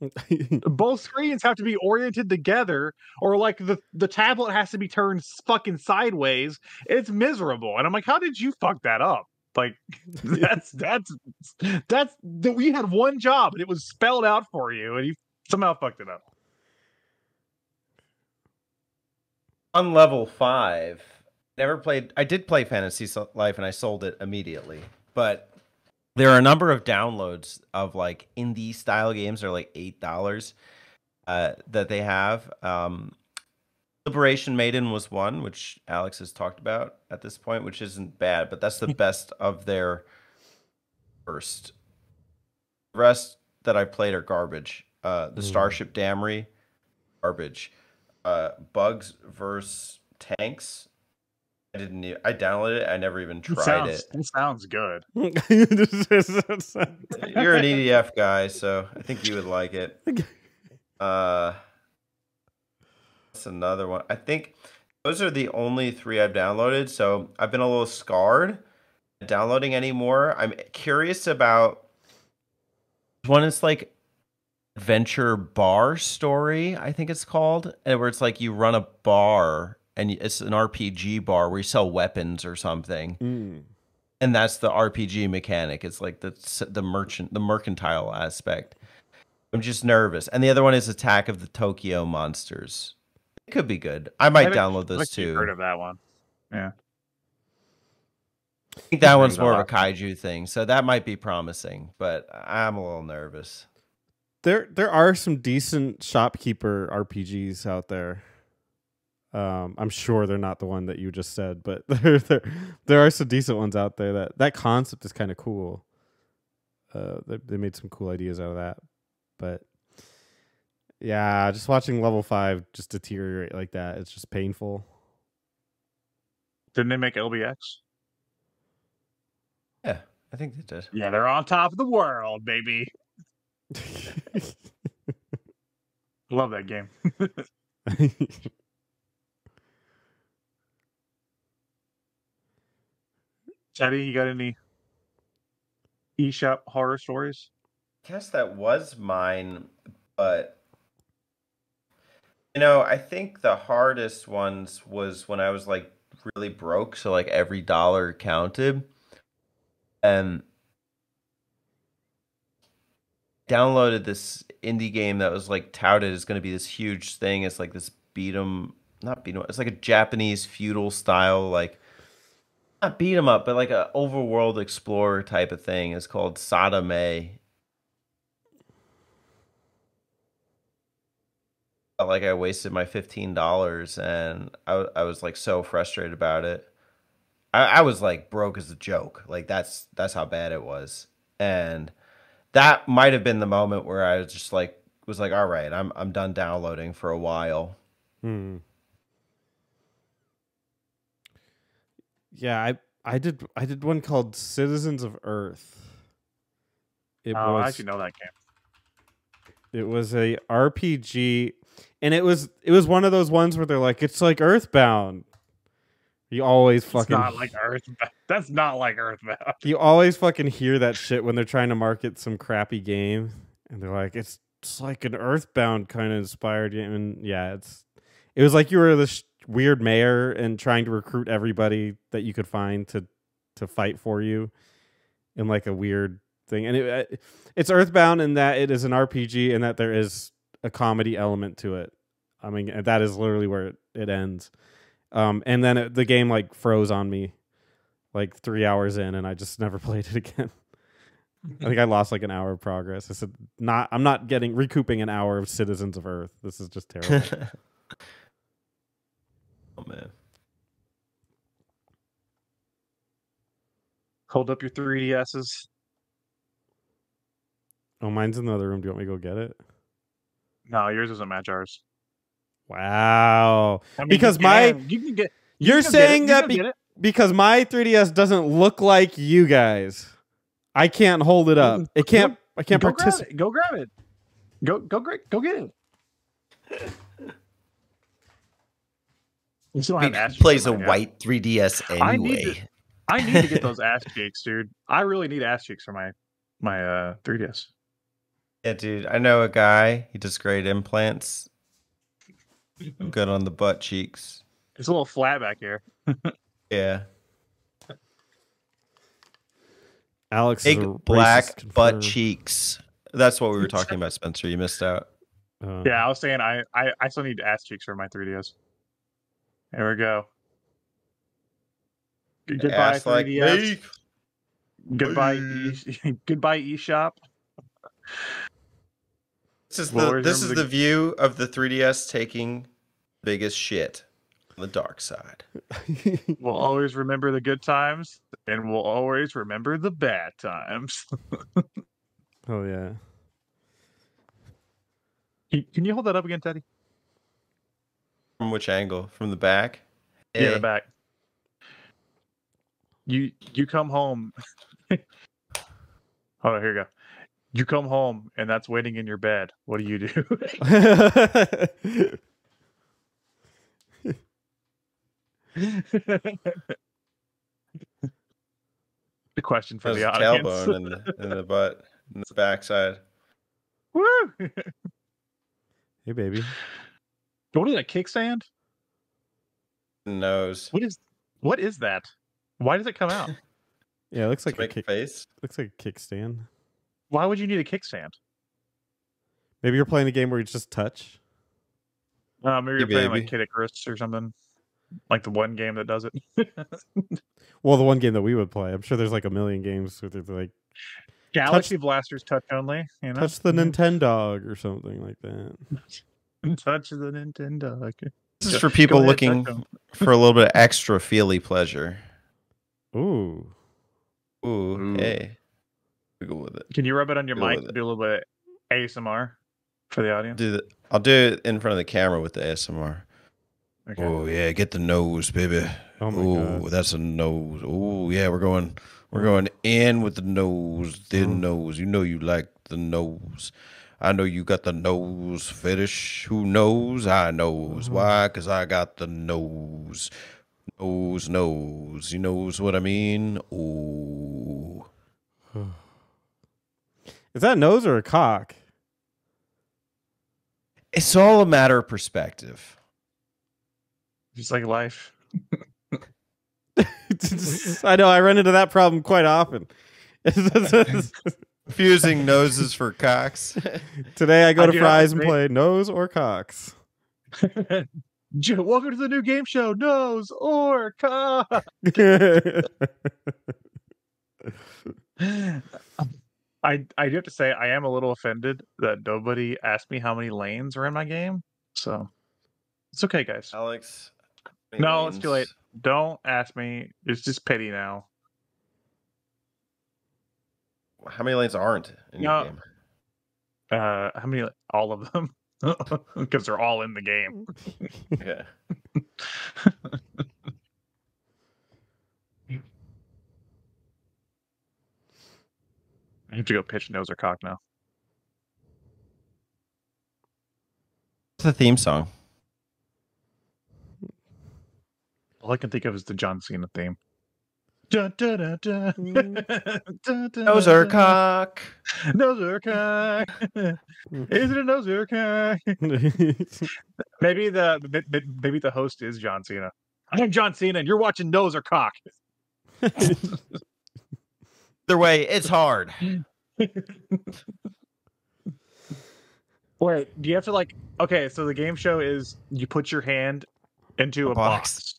both screens have to be oriented together or like the the tablet has to be turned fucking sideways it's miserable and i'm like how did you fuck that up like that's that's that's that we had one job and it was spelled out for you and you somehow fucked it up on level five. Never played. I did play Fantasy Life, and I sold it immediately. But there are a number of downloads of like indie style games. They're like eight dollars uh, that they have. Um, Liberation Maiden was one, which Alex has talked about at this point, which isn't bad, but that's the best of their first. The rest that I played are garbage. Uh, the Mm. Starship Damrey, garbage. Uh, Bugs versus Tanks. I didn't. e- I downloaded it. I never even It tried sounds, it. it sounds good You're an EDF guy, so I think you would like it. Uh, that's another one. I think those are the only three I've downloaded. So I've been a little scarred downloading anymore. I'm curious about one is like adventure bar story. I think it's called, and where it's like you run a bar and it's an RPG bar where you sell weapons or something Mm. and that's the RPG mechanic. It's like the the merchant, the mercantile aspect. I'm just nervous. And the other one is Attack of the Tokyo Monsters. It could be good. I might haven't- download I those think you've heard of that one Yeah. I think that one's more of a kaiju thing, so that might be promising. But I'm a little nervous. there there are some decent shopkeeper RPGs out there. Um, I'm sure they're not the one that you just said, but there there, there are some decent ones out there. That that concept is kind of cool. Uh, they, they made some cool ideas out of that, but yeah, just watching level five just deteriorate like that, it's just painful. didn't they make lbx Yeah, I think they did. yeah they're on top of the world baby love that game Teddy, you got any eShop horror stories? I guess that was mine, but you know, I think the hardest ones was when I was like really broke, so like every dollar counted. And downloaded this indie game that was like touted as going to be this huge thing. It's like this beat 'em, not beat 'em. It's like a Japanese feudal style, like not beat 'em up, but like a overworld explorer type of thing. It's called Sadame. Felt like I wasted my fifteen dollars, and I was like so frustrated about it. I, I was like broke as a joke. Like that's that's how bad it was, and that might have been the moment where I was just like was like, all right, I'm I'm done downloading for a while. Hmm. Yeah, I I did I did one called Citizens of Earth. It oh, I was actually know that game. it was a RPG and it was it was one of those ones where they're like it's like Earthbound. You always It's fucking not like Earthbound. That's not like Earthbound. you always fucking hear that shit when they're trying to market some crappy game and they're like it's it's like an Earthbound kind of inspired game and yeah, it's it was like you were this sh- weird mayor and trying to recruit everybody that you could find to to fight for you in like a weird thing. And it, it's Earthbound in that it is an RPG and that there is a comedy element to it. I mean, that is literally where it, it ends. Um, and then it, the game like froze on me like three hours in, and I just never played it again. I think I lost like an hour of progress. I said, "Not, I'm not getting recouping an hour of Citizens of Earth. This is just terrible." oh man. Hold up your 3DSs. oh, mine's in the other room. Do you want me to go get it? No, yours doesn't match ours. Wow. I mean, Because you my- can- you can get. you You're can get it, saying that be- because my 3DS doesn't look like you guys. I can't hold it up. It can't. I can't go grab participate. it. Go grab it. Go go. Go get it. You still have He ass cheeks plays a on white 3DS I need anyway. to- I need to get those ass cheeks, dude. I really need ass cheeks for my my uh 3ds. Yeah, dude. I know a guy. He does great implants. Good on the butt cheeks. It's a little flat back here. Yeah. Alex is Big a black butt confirmed. cheeks. That's what we were talking about, Spencer. You missed out. Uh, Yeah, I was saying I I, I still need ass cheeks for my 3ds. There we go. Goodbye Ass like 3ds. me. Goodbye e- goodbye eShop. This is We'll the this is the the- view of the 3DS taking biggest shit on the dark side. We'll always remember the good times and we'll always remember the bad times. oh yeah. Can can you hold that up again, Teddy? From which angle? From the back? Yeah, Hey. the eh. back. You you come home. Hold on, here you go. You come home and that's waiting in your bed. What do you do? the question for There's the audience. tailbone in the in the butt, in the backside. Woo! hey baby. what is that kickstand? Nose. What is what is that? Why does it come out? Yeah, it looks like a Make a kick. face. Looks like a kickstand. Why would you need a kickstand? Maybe you're playing a game where you just touch. Uh, maybe you're Hey, playing like Kid Icarus or something. Like the one game that does it. Well, the one game that we would play. I'm sure there's like a million games with like Galaxy Blasters touch only. You know, touch the Nintendo or something like that. touch the Nintendo. Okay. This is for people ahead, looking for a little bit of extra feely pleasure. Ooh. Ooh, Ooh. hey. We go with it. Can you rub it on your Go mic with to do a little bit of ASMR for the audience? Do the, I'll do it in front of the camera with the ASMR. Okay. Oh yeah, get the nose, baby. Oh my Oh, god. that's a nose. Oh yeah, we're going we're going in with the nose, the Mm. nose. You know you like the nose. I know you got the nose fetish. Who knows? I knows. Mhm. Why? Cause I got the nose. Nose, nose. You knows what I mean? Ooh. Is that a nose or a cock? It's all a matter of perspective. Just like life. I know I run into that problem quite often. Fusing noses for cocks. Today I go I to do have to fries and play nose or cocks. Welcome to the new game show, Nose or Cock. Um, I I do have to say I am a little offended that nobody asked me how many lanes are in my game. So it's okay, guys. Alex. No, it's too late. Don't ask me. It's just pity now. How many lanes aren't in No. your game? Uh, how many? All of them, because they're all in the game. Yeah. I have to go pitch nose or cock now. What's the theme song? All I can think of is the John Cena theme. Dun, dun, dun, dun. Dun, dun, Nose or dun. cock. Noser cock. Is it a noser cock? Maybe the may- may- maybe the host is John Cena. I'm John Cena, and you're watching Nose or Cock. Either way, it's hard. Wait, do you have to like? Okay, so the game show is you put your hand into A a, box.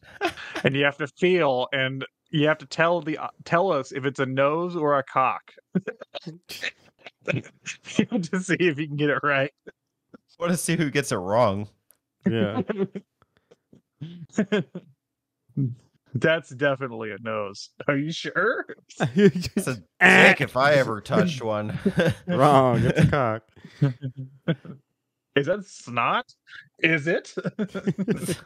and you have to feel, and you have to tell the uh, tell us if it's a nose or a cock. you have to see if you can get it right. want to see who gets it wrong. yeah. That's definitely a nose. Are you sure? It's a dick if I ever touched one. Wrong. It's a cock. Is that snot? Is it? this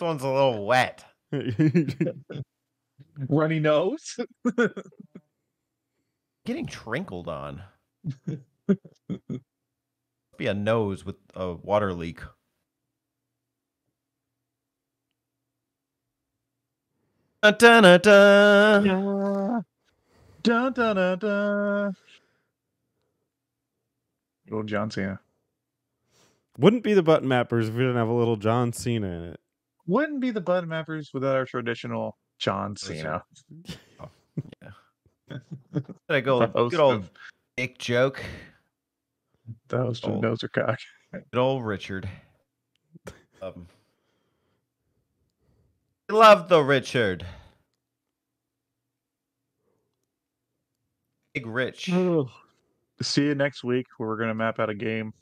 one's a little wet. Runny nose? Getting trinkled on. Be a nose with a water leak. Dun, dun, dun, dun. Dun, dun, dun, dun. Little John Cena. Wouldn't be the button mappers if we didn't have a little John Cena in it. Wouldn't be the button mappers without our traditional John Those Cena. Did I go The good old of- dick joke? The host of Oh. Cock. Good old Richard. Love him. Love the Richard. Big Rich. See you next week where we're going to map out a game.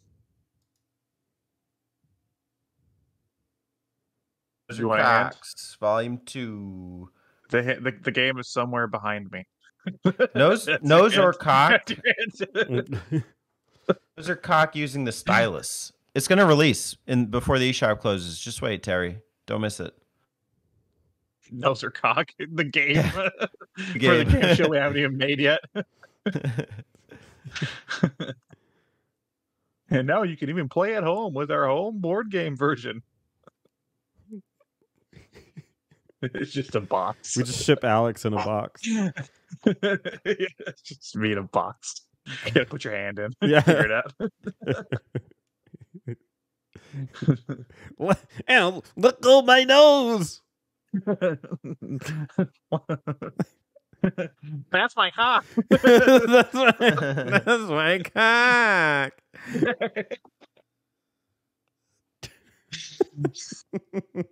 Those You want a hand? Volume two. The, the, the game is somewhere behind me. Nose, That's nose or answer. cock? That's your answer. Those are cock using the stylus. It's gonna release in before the eShop closes. Just wait, Terry. Don't miss it. Nose or cock? The game. Yeah. For the game. game show we haven't even made yet. And now you can even play at home with our home board game version. it's just a box. we just ship Alex in a box. yeah, it's just me in a box. You gotta put your hand in. Yeah. Figure it out. and look oh my nose. That's my cock. that's, my, that's my cock.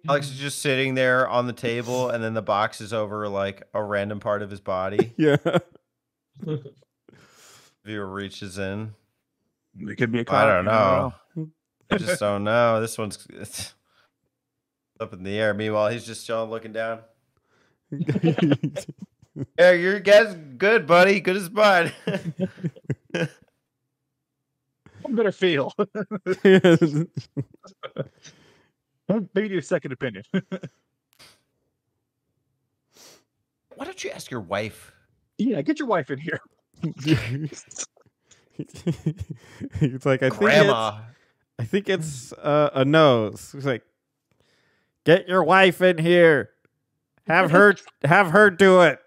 Alex is just sitting there on the table, and then the box is over like a random part of his body. Yeah. Viewer reaches in. It could be a cock. I don't you know. I just don't know. This one's it's up in the air. Meanwhile, he's just chilling, looking down. Yeah, your guess good, buddy. Good as mine. One better feel. Maybe need a second opinion. Why don't you ask your wife? yeah, get your wife in here. it's like I think it's, Grandma. I think it's uh, a nose. It's like, get your wife in here. Have her have her do it.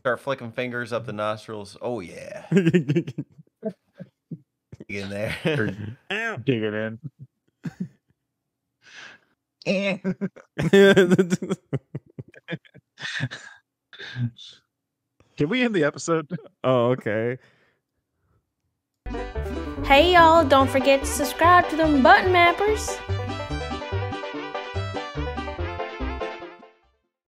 Start flicking fingers up the nostrils. Oh yeah. Get in there. Dig it in. Can we end the episode? oh, okay. Hey y'all, don't forget to subscribe to them button mappers.